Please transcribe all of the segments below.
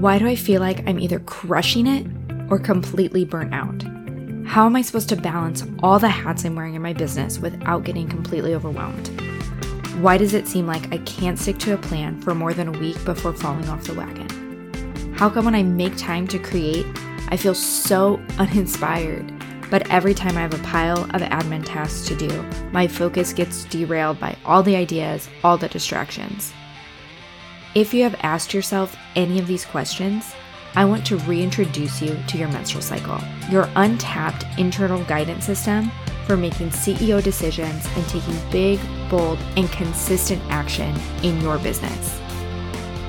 Why do I feel like I'm either crushing it or completely burnt out? How am I supposed to balance all the hats I'm wearing in my business without getting completely overwhelmed? Why does it seem like I can't stick to a plan for more than a week before falling off the wagon? How come when I make time to create, I feel so uninspired? But every time I have a pile of admin tasks to do, my focus gets derailed by all the ideas, all the distractions. If you have asked yourself any of these questions, I want to reintroduce you to your menstrual cycle, your untapped internal guidance system for making CEO decisions and taking big, bold, and consistent action in your business.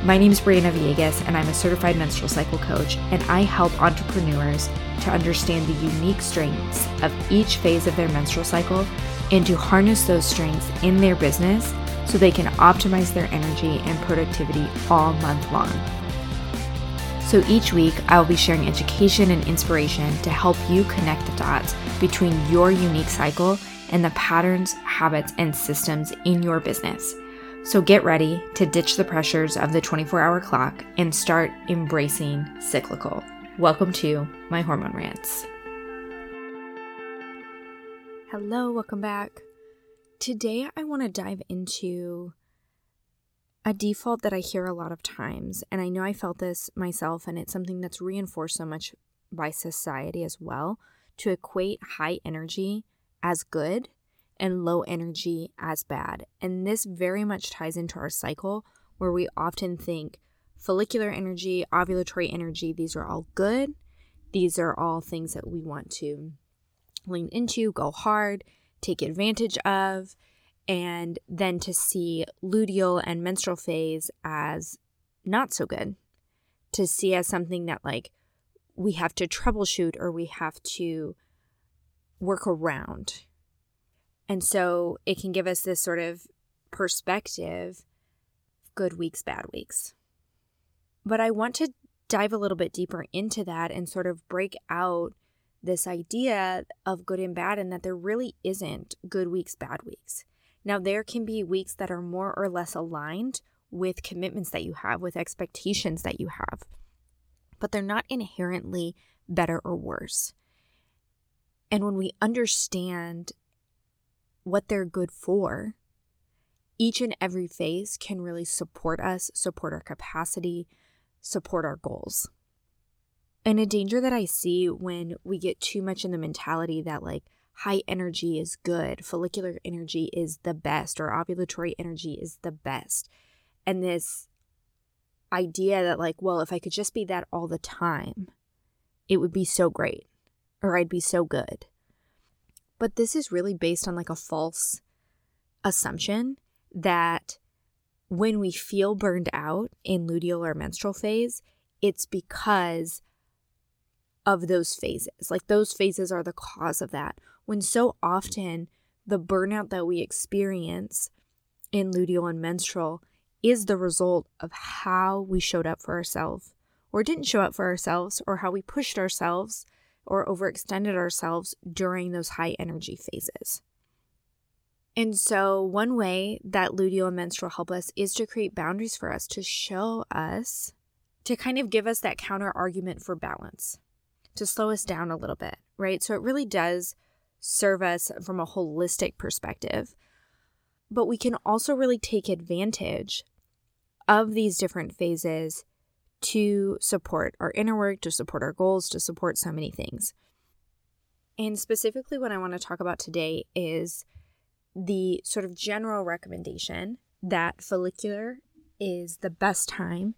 My name is Briana Villegas, and I'm a certified menstrual cycle coach, and I help entrepreneurs to understand the unique strengths of each phase of their menstrual cycle and to harness those strengths in their business so they can optimize their energy and productivity all month long. So each week, I will be sharing education and inspiration to help you connect the dots between your unique cycle and the patterns, habits, and systems in your business. So get ready to ditch the pressures of the 24 hour clock and start embracing cyclical. Welcome to my hormone rants. Hello, welcome back. Today, I want to dive into a default that I hear a lot of times. And I know I felt this myself, and it's something that's reinforced so much by society as well to equate high energy as good and low energy as bad. And this very much ties into our cycle where we often think follicular energy, ovulatory energy, these are all good. These are all things that we want to lean into, go hard take advantage of, and then to see luteal and menstrual phase as not so good, to see as something that like we have to troubleshoot or we have to work around. And so it can give us this sort of perspective good weeks, bad weeks. But I want to dive a little bit deeper into that and sort of break out this idea of good and bad and that there really isn't good weeks, bad weeks. Now, there can be weeks that are more or less aligned with commitments that you have, with expectations that you have, but they're not inherently better or worse. And when we understand what they're good for, each and every phase can really support us, support our capacity, support our goals. And a danger that I see when we get too much in the mentality that like high energy is good, follicular energy is the best, or ovulatory energy is the best. And this idea that, like, well, if I could just be that all the time, it would be so great, or I'd be so good. But this is really based on like a false assumption that when we feel burned out in luteal or menstrual phase, it's because of those phases. Like those phases are the cause of that. When so often the burnout that we experience in luteal and menstrual is the result of how we showed up for ourselves or didn't show up for ourselves or how we pushed ourselves or overextended ourselves during those high energy phases. And so, one way that luteal and menstrual help us is to create boundaries for us to show us, to kind of give us that counter argument for balance to slow us down a little bit, right? So it really does serve us from a holistic perspective. But we can also really take advantage of these different phases to support our inner work, to support our goals, to support so many things. And specifically, what I want to talk about today is the sort of general recommendation that follicular is the best time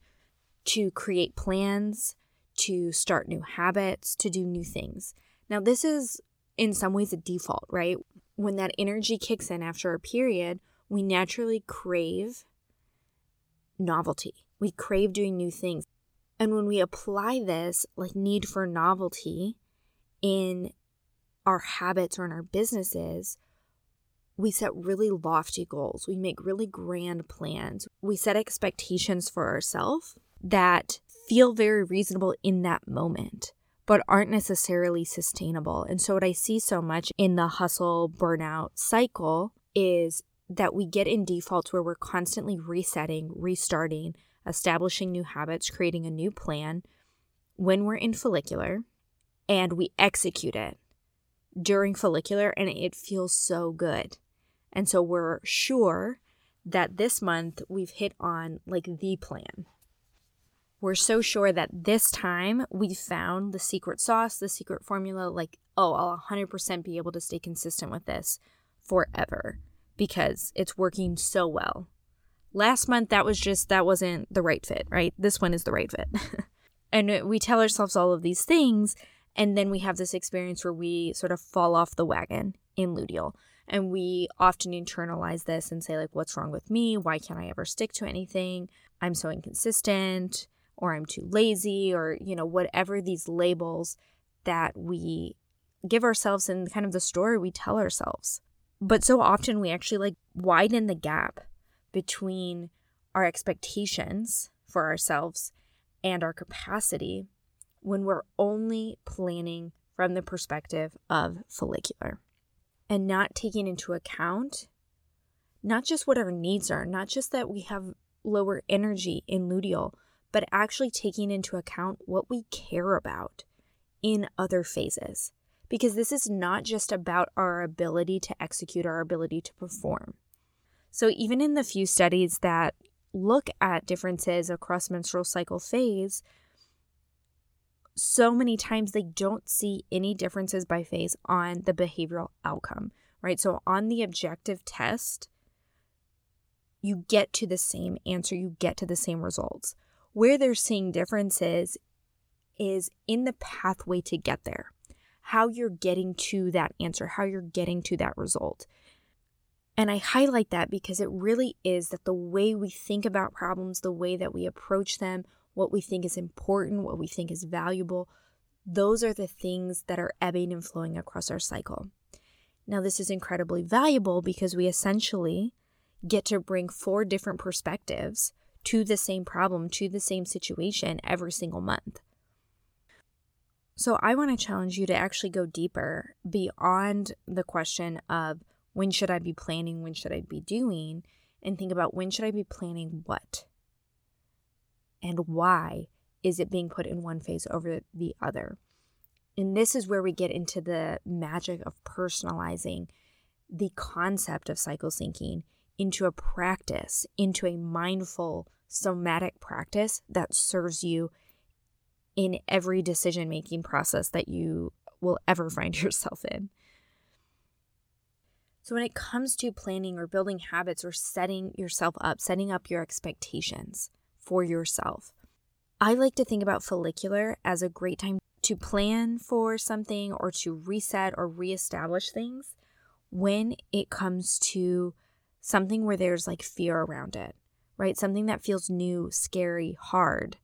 to create plans, to start new habits, to do new things. Now, this is in some ways a default, right? When that energy kicks in after a period, we naturally crave novelty. We crave doing new things. And when we apply this like need for novelty in our habits or in our businesses, we set really lofty goals. We make really grand plans. We set expectations for ourselves that feel very reasonable in that moment, but aren't necessarily sustainable. And so, what I see so much in the hustle burnout cycle is that we get in defaults where we're constantly resetting, restarting, establishing new habits, creating a new plan when we're in follicular and we execute it during follicular and it feels so good. And so we're sure that this month we've hit on like the plan. We're so sure that this time we found the secret sauce, the secret formula, like, oh, I'll 100% be able to stay consistent with this forever because it's working so well. Last month, that was just, that wasn't the right fit, right? This one is the right fit. and we tell ourselves all of these things, and then we have this experience where we sort of fall off the wagon in luteal. And we often internalize this and say, like, what's wrong with me? Why can't I ever stick to anything? I'm so inconsistent, or I'm too lazy, or, you know, whatever these labels that we give ourselves and kind of the story we tell ourselves. But so often we actually like widen the gap between our expectations for ourselves and our capacity when we're only planning from the perspective of follicular and not taking into account not just what our needs are, not just that we have lower energy in luteal, but actually taking into account what we care about in other phases because this is not just about our ability to execute, our ability to perform. So, even in the few studies that look at differences across menstrual cycle phase, so many times they don't see any differences by phase on the behavioral outcome, right? So, on the objective test, you get to the same answer, you get to the same results. Where they're seeing differences is in the pathway to get there how you're getting to that answer, how you're getting to that result. And I highlight that because it really is that the way we think about problems, the way that we approach them, what we think is important, what we think is valuable, those are the things that are ebbing and flowing across our cycle. Now, this is incredibly valuable because we essentially get to bring four different perspectives to the same problem, to the same situation every single month. So I want to challenge you to actually go deeper beyond the question of when should I be planning, when should I be doing, and think about when should I be planning what? And why is it being put in one phase over the other? And this is where we get into the magic of personalizing the concept of cycle syncing into a practice, into a mindful somatic practice that serves you in every decision making process that you will ever find yourself in. So, when it comes to planning or building habits or setting yourself up, setting up your expectations for yourself, I like to think about follicular as a great time to plan for something or to reset or reestablish things when it comes to something where there's like fear around it, right? Something that feels new, scary, hard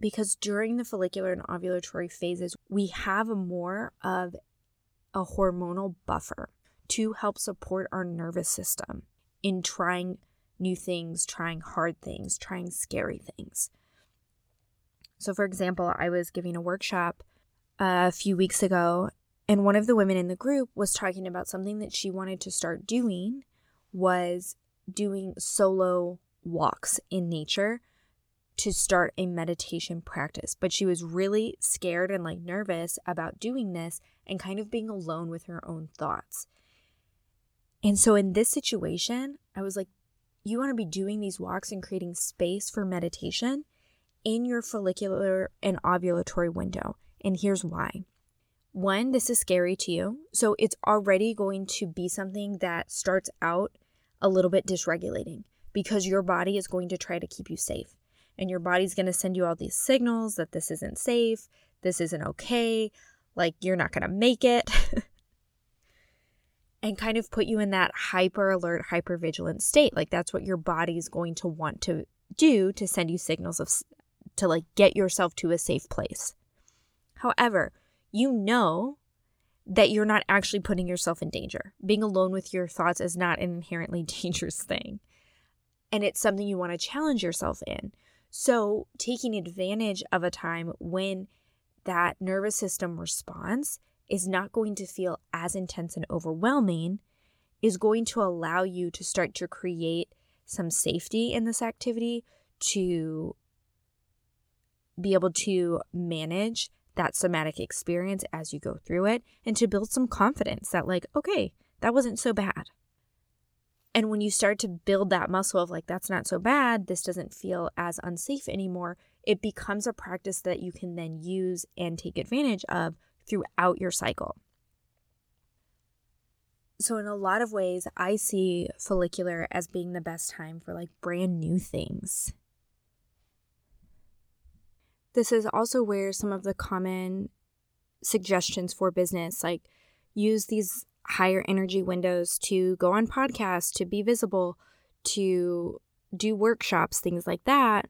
because during the follicular and ovulatory phases, we have more of a hormonal buffer to help support our nervous system in trying new things, trying hard things, trying scary things. So, for example, I was giving a workshop a few weeks ago, and one of the women in the group was talking about something that she wanted to start doing was doing solo walks in nature to start a meditation practice, but she was really scared and like nervous about doing this and kind of being alone with her own thoughts. And so in this situation, I was like, you want to be doing these walks and creating space for meditation in your follicular and ovulatory window. And here's why. One, this is scary to you. So it's already going to be something that starts out a little bit dysregulating because your body is going to try to keep you safe and your body's going to send you all these signals that this isn't safe, this isn't okay, like you're not going to make it. and kind of put you in that hyper alert, hyper vigilant state. Like that's what your body's going to want to do to send you signals of to like get yourself to a safe place. However, you know that you're not actually putting yourself in danger. Being alone with your thoughts is not an inherently dangerous thing. And it's something you want to challenge yourself in. So, taking advantage of a time when that nervous system response is not going to feel as intense and overwhelming is going to allow you to start to create some safety in this activity to be able to manage that somatic experience as you go through it and to build some confidence that, like, okay, that wasn't so bad. And when you start to build that muscle of, like, that's not so bad, this doesn't feel as unsafe anymore, it becomes a practice that you can then use and take advantage of throughout your cycle. So, in a lot of ways, I see follicular as being the best time for like brand new things. This is also where some of the common suggestions for business, like use these higher energy windows to go on podcasts, to be visible, to do workshops, things like that.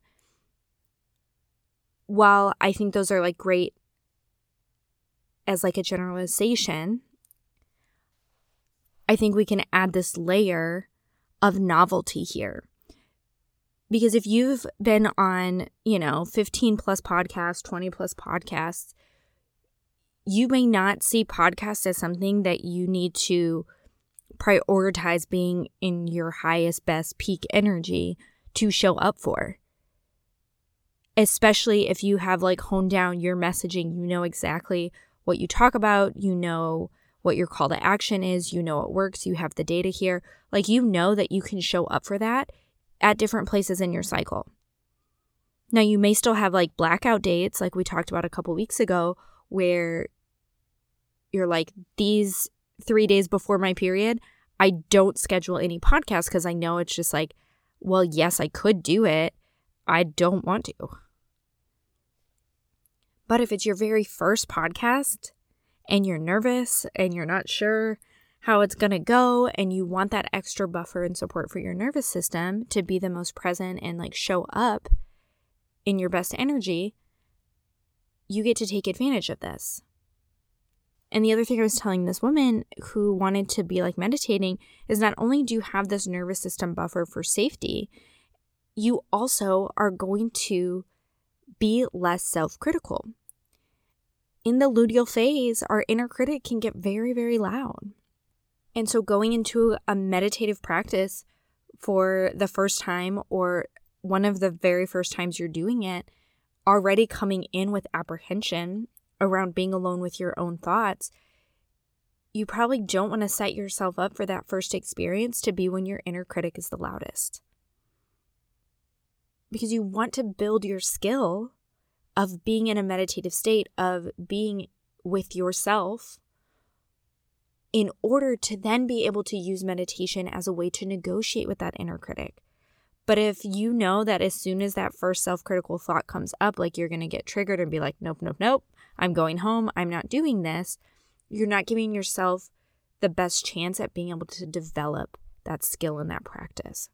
While I think those are like great as like a generalization, I think we can add this layer of novelty here. Because if you've been on, you know, 15 plus podcasts, 20 plus podcasts, you may not see podcasts as something that you need to prioritize being in your highest, best peak energy to show up for. Especially if you have like honed down your messaging, you know exactly what you talk about, you know what your call to action is, you know it works, you have the data here. Like you know that you can show up for that at different places in your cycle. Now, you may still have like blackout dates, like we talked about a couple weeks ago, where you're like, these three days before my period, I don't schedule any podcasts because I know it's just like, well, yes, I could do it. I don't want to. But if it's your very first podcast, and you're nervous and you're not sure how it's going to go and you want that extra buffer and support for your nervous system to be the most present and like show up in your best energy, you get to take advantage of this. And the other thing I was telling this woman who wanted to be like meditating is not only do you have this nervous system buffer for safety, you also are going to be less self critical in the luteal phase, our inner critic can get very, very loud. And so, going into a meditative practice for the first time or one of the very first times you're doing it, already coming in with apprehension around being alone with your own thoughts, you probably don't want to set yourself up for that first experience to be when your inner critic is the loudest. Because you want to build your skill of being in a meditative state, of being with yourself, in order to then be able to use meditation as a way to negotiate with that inner critic. But if you know that as soon as that first self critical thought comes up, like you're going to get triggered and be like, nope, nope, nope, I'm going home, I'm not doing this, you're not giving yourself the best chance at being able to develop that skill in that practice.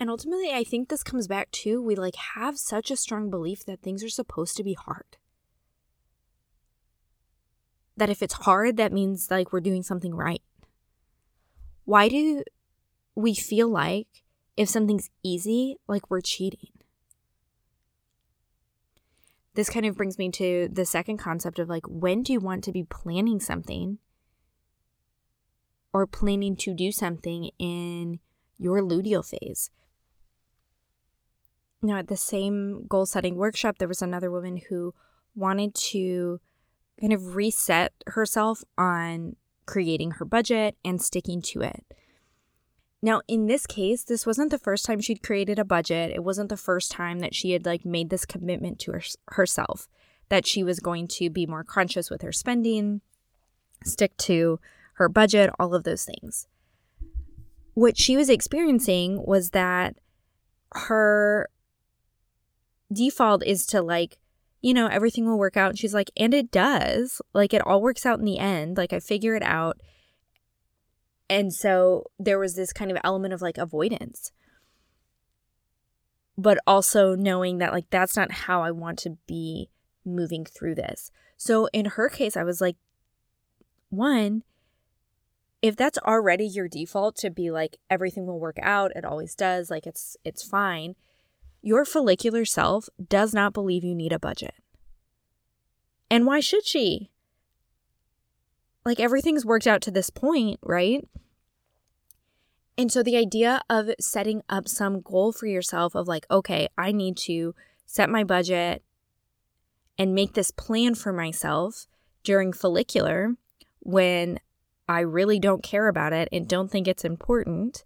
And ultimately, I think this comes back to we like have such a strong belief that things are supposed to be hard. That if it's hard, that means like we're doing something right. Why do we feel like if something's easy, like we're cheating? This kind of brings me to the second concept of like, when do you want to be planning something or planning to do something in your luteal phase? Now, at the same goal setting workshop, there was another woman who wanted to kind of reset herself on creating her budget and sticking to it. Now, in this case, this wasn't the first time she'd created a budget. It wasn't the first time that she had like made this commitment to her, herself that she was going to be more conscious with her spending, stick to her budget, all of those things. What she was experiencing was that her default is to like, you know, everything will work out. And she's like, and it does. Like, it all works out in the end. Like, I figure it out. And so there was this kind of element of like avoidance. But also knowing that, like, that's not how I want to be moving through this. So in her case, I was like, one, if that's already your default to be like everything will work out, it always does, like it's it's fine, your follicular self does not believe you need a budget. And why should she? Like everything's worked out to this point, right? And so the idea of setting up some goal for yourself of like, okay, I need to set my budget and make this plan for myself during follicular when I really don't care about it and don't think it's important,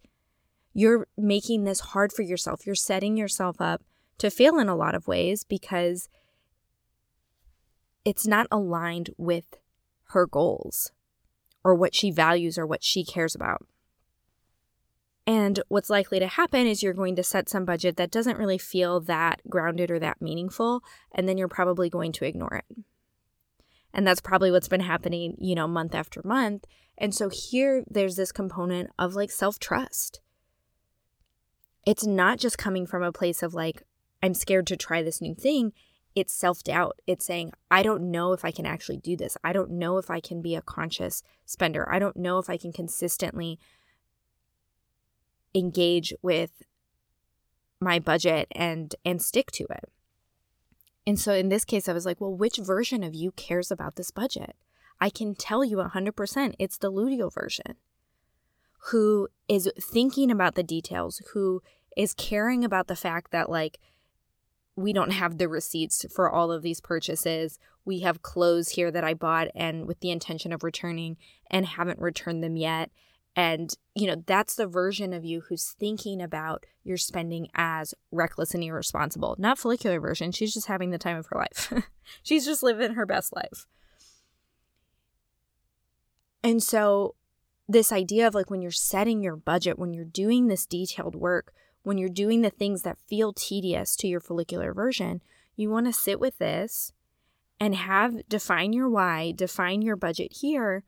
you're making this hard for yourself. You're setting yourself up to fail in a lot of ways because it's not aligned with her goals or what she values or what she cares about. And what's likely to happen is you're going to set some budget that doesn't really feel that grounded or that meaningful, and then you're probably going to ignore it. And that's probably what's been happening, you know, month after month. And so here there's this component of like self trust. It's not just coming from a place of like, I'm scared to try this new thing. It's self doubt. It's saying, I don't know if I can actually do this. I don't know if I can be a conscious spender. I don't know if I can consistently engage with my budget and and stick to it. And so in this case I was like, well, which version of you cares about this budget? I can tell you 100% it's the Ludio version who is thinking about the details, who is caring about the fact that like we don't have the receipts for all of these purchases. We have clothes here that I bought and with the intention of returning and haven't returned them yet. And, you know, that's the version of you who's thinking about your spending as reckless and irresponsible. Not follicular version. She's just having the time of her life. She's just living her best life. And so, this idea of like when you're setting your budget, when you're doing this detailed work, when you're doing the things that feel tedious to your follicular version, you want to sit with this and have define your why, define your budget here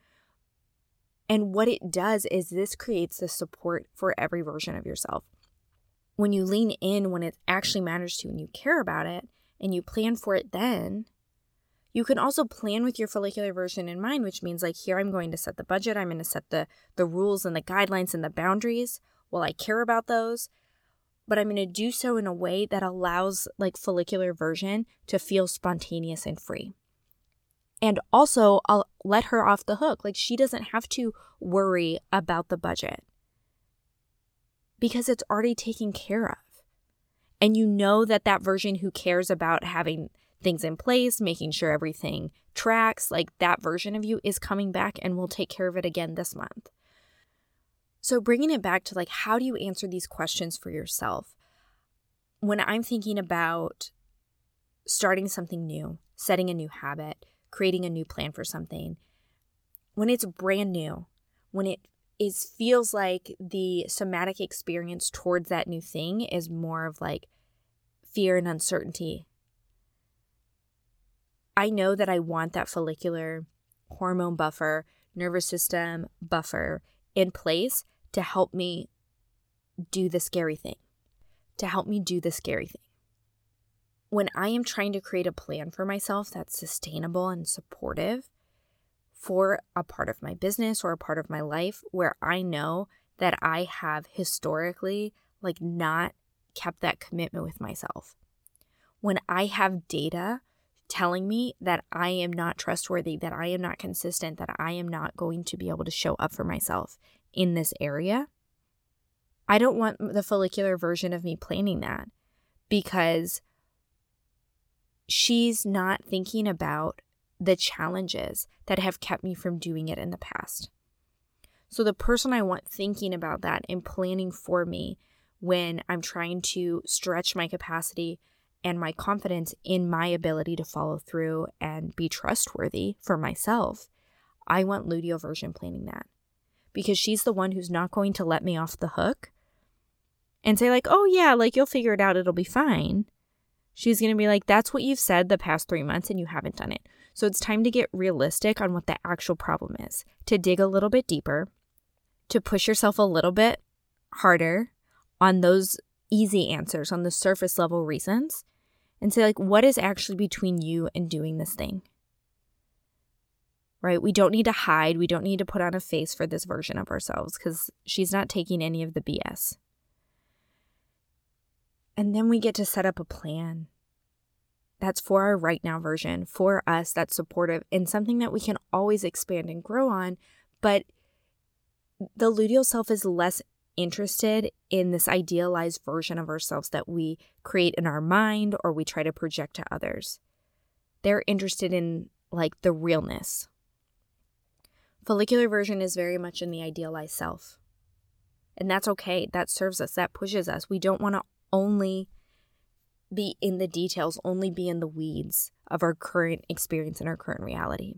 and what it does is this creates the support for every version of yourself. When you lean in when it actually matters to you and you care about it and you plan for it then, you can also plan with your follicular version in mind, which means like here I'm going to set the budget, I'm going to set the the rules and the guidelines and the boundaries. Well, I care about those, but I'm going to do so in a way that allows like follicular version to feel spontaneous and free. And also, I'll let her off the hook. Like, she doesn't have to worry about the budget because it's already taken care of. And you know that that version who cares about having things in place, making sure everything tracks, like that version of you is coming back and we'll take care of it again this month. So, bringing it back to like, how do you answer these questions for yourself? When I'm thinking about starting something new, setting a new habit, creating a new plan for something, when it's brand new, when it is feels like the somatic experience towards that new thing is more of like fear and uncertainty. I know that I want that follicular hormone buffer, nervous system buffer in place to help me do the scary thing, to help me do the scary thing when I am trying to create a plan for myself that's sustainable and supportive for a part of my business or a part of my life where I know that I have historically like not kept that commitment with myself. When I have data telling me that I am not trustworthy, that I am not consistent, that I am not going to be able to show up for myself in this area, I don't want the follicular version of me planning that because she's not thinking about the challenges that have kept me from doing it in the past. So, the person I want thinking about that and planning for me when I'm trying to stretch my capacity and my confidence in my ability to follow through and be trustworthy for myself, I want luteal version planning that because she's the one who's not going to let me off the hook and say, like, oh, yeah, like you'll figure it out, it'll be fine. She's going to be like, that's what you've said the past three months and you haven't done it. So it's time to get realistic on what the actual problem is, to dig a little bit deeper, to push yourself a little bit harder on those easy answers, on the surface level reasons, and say, like, what is actually between you and doing this thing? Right? We don't need to hide. We don't need to put on a face for this version of ourselves because she's not taking any of the BS. And then we get to set up a plan that's for our right now version, for us, that's supportive and something that we can always expand and grow on. But the luteal self is less interested in this idealized version of ourselves that we create in our mind or we try to project to others. They're interested in like the realness. Follicular version is very much in the idealized self. And that's okay. That serves us, that pushes us. We don't want to only be in the details, only be in the weeds of our current experience and our current reality.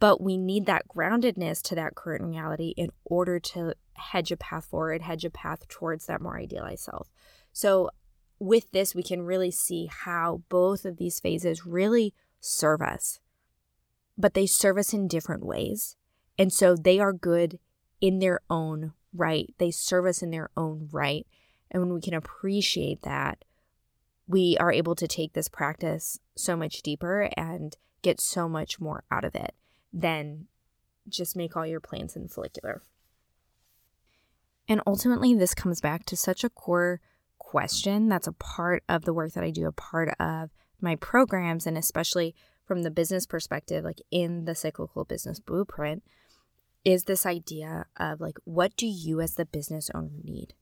But we need that groundedness to that current reality in order to hedge a path forward, hedge a path towards that more idealized self. So, with this, we can really see how both of these phases really serve us, but they serve us in different ways. And so they are good in their own right. They serve us in their own right. And when we can appreciate that, we are able to take this practice so much deeper and get so much more out of it than just make all your plans in follicular. And ultimately, this comes back to such a core question that's a part of the work that I do, a part of my programs, and especially from the business perspective, like in the cyclical business blueprint, is this idea of like, what do you as the business owner need?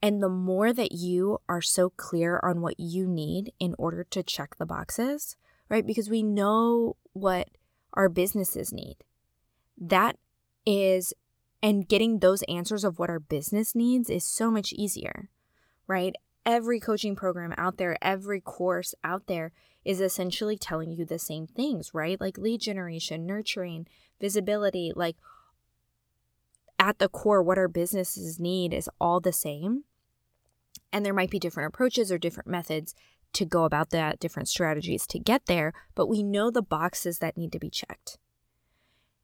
And the more that you are so clear on what you need in order to check the boxes, right? Because we know what our businesses need. That is and getting those answers of what our business needs is so much easier, right? Every coaching program out there, every course out there is essentially telling you the same things, right? Like lead generation, nurturing, visibility, like at the core, what our businesses need is all the same. And there might be different approaches or different methods to go about that, different strategies to get there, but we know the boxes that need to be checked.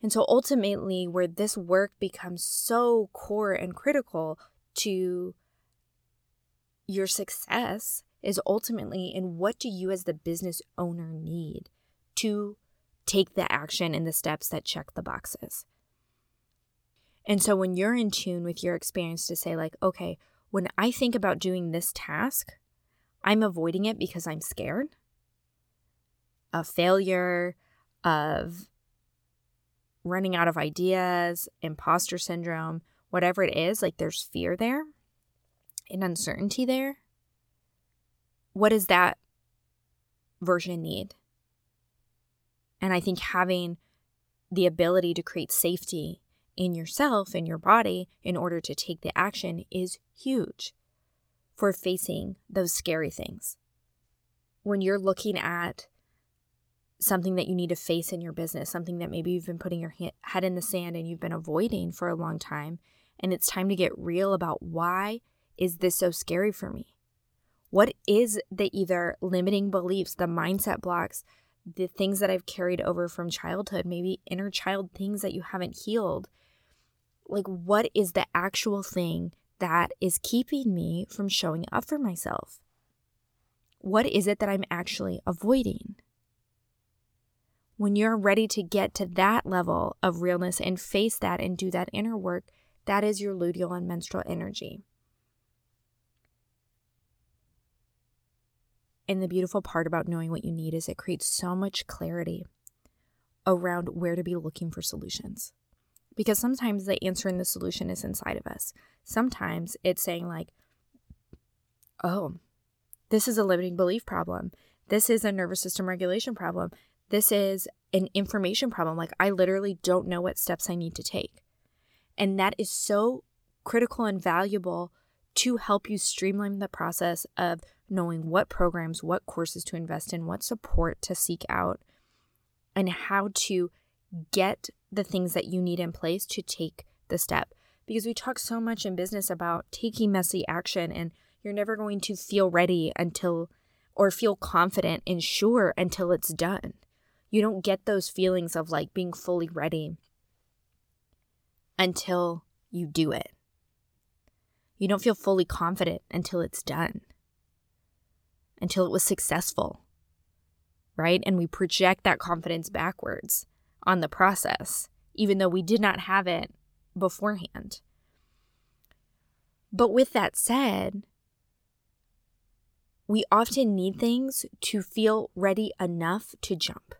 And so ultimately, where this work becomes so core and critical to your success is ultimately in what do you as the business owner need to take the action and the steps that check the boxes. And so when you're in tune with your experience to say, like, okay, when I think about doing this task, I'm avoiding it because I'm scared of failure, of running out of ideas, imposter syndrome, whatever it is, like there's fear there and uncertainty there. What does that version need? And I think having the ability to create safety in yourself in your body in order to take the action is huge for facing those scary things. When you're looking at something that you need to face in your business, something that maybe you've been putting your head in the sand and you've been avoiding for a long time, and it's time to get real about why is this so scary for me? What is the either limiting beliefs, the mindset blocks, the things that I've carried over from childhood, maybe inner child things that you haven't healed? Like, what is the actual thing that is keeping me from showing up for myself? What is it that I'm actually avoiding? When you're ready to get to that level of realness and face that and do that inner work, that is your luteal and menstrual energy. And the beautiful part about knowing what you need is it creates so much clarity around where to be looking for solutions. Because sometimes the answer and the solution is inside of us. Sometimes it's saying, like, oh, this is a limiting belief problem. This is a nervous system regulation problem. This is an information problem. Like, I literally don't know what steps I need to take. And that is so critical and valuable to help you streamline the process of knowing what programs, what courses to invest in, what support to seek out, and how to get the things that you need in place to take the step. Because we talk so much in business about taking messy action, and you're never going to feel ready until or feel confident and sure until it's done. You don't get those feelings of like being fully ready until you do it. You don't feel fully confident until it's done, until it was successful, right? And we project that confidence backwards on the process, even though we did not have it beforehand. But with that said, we often need things to feel ready enough to jump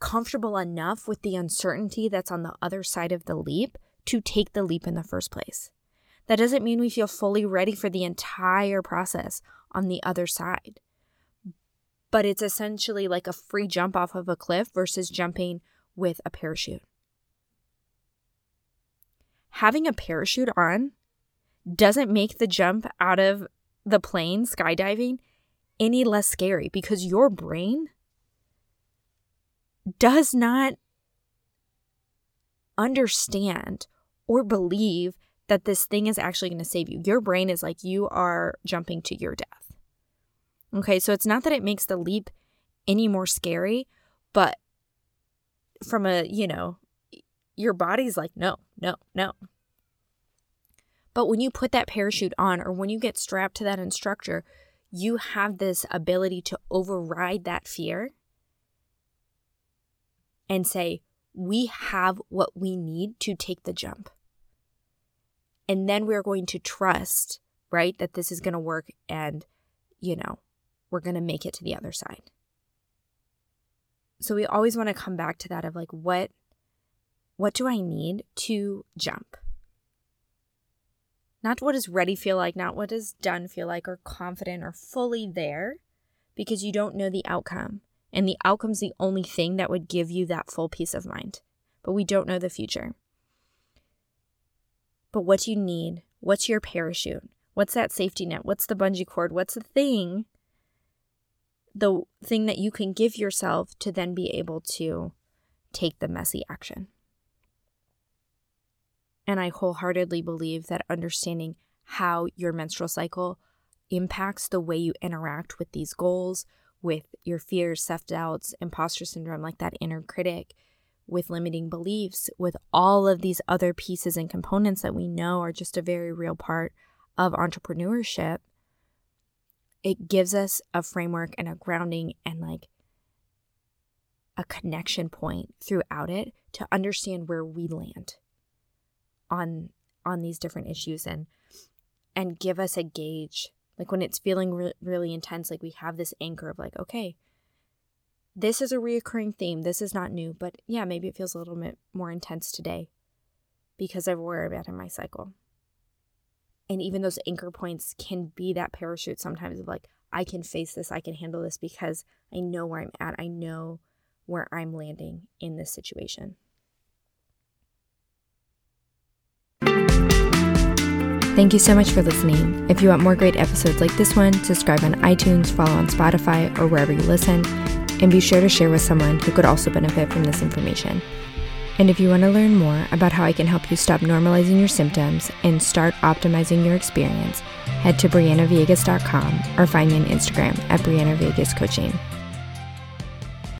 comfortable enough with the uncertainty that's on the other side of the leap to take the leap in the first place. That doesn't mean we feel fully ready for the entire process on the other side. But it's essentially like a free jump off of a cliff versus jumping with a parachute. Having a parachute on doesn't make the jump out of the plane skydiving any less scary because your brain does not understand or believe that this thing is actually going to save you. Your brain is like you are jumping to your death. Okay, so it's not that it makes the leap any more scary, but from a, you know, your body's like, no, no, no. But when you put that parachute on or when you get strapped to that instructor, you have this ability to override that fear and say, we have what we need to take the jump. And then we're going to trust, right, that this is going to work and, you know, we're going to make it to the other side. So we always want to come back to that of like what what do I need to jump? Not what does ready feel like, not what does done feel like or confident or fully there because you don't know the outcome. And the outcome's the only thing that would give you that full peace of mind. But we don't know the future. But what do you need? What's your parachute? What's that safety net? What's the bungee cord? What's the thing? The thing that you can give yourself to then be able to take the messy action. And I wholeheartedly believe that understanding how your menstrual cycle impacts the way you interact with these goals, with your fears, self doubts, imposter syndrome, like that inner critic, with limiting beliefs, with all of these other pieces and components that we know are just a very real part of entrepreneurship, it gives us a framework and a grounding and like a connection point throughout it to understand where we land on on these different issues and and give us a gauge like when it's feeling re- really intense, like we have this anchor of like, okay, this is a reoccurring theme. This is not new, but yeah, maybe it feels a little bit more intense today because where I'm at in my cycle. And even those anchor points can be that parachute sometimes of like, I can face this, I can handle this because I know where I'm at. I know where I'm landing in this situation. Thank you so much for listening. If you want more great episodes like this one, subscribe on iTunes, follow on Spotify, or wherever you listen, and be sure to share with someone who could also benefit from this information. And if you want to learn more about how I can help you stop normalizing your symptoms and start optimizing your experience, head to BrianaVillegas.com or find me on Instagram at Briana Coaching.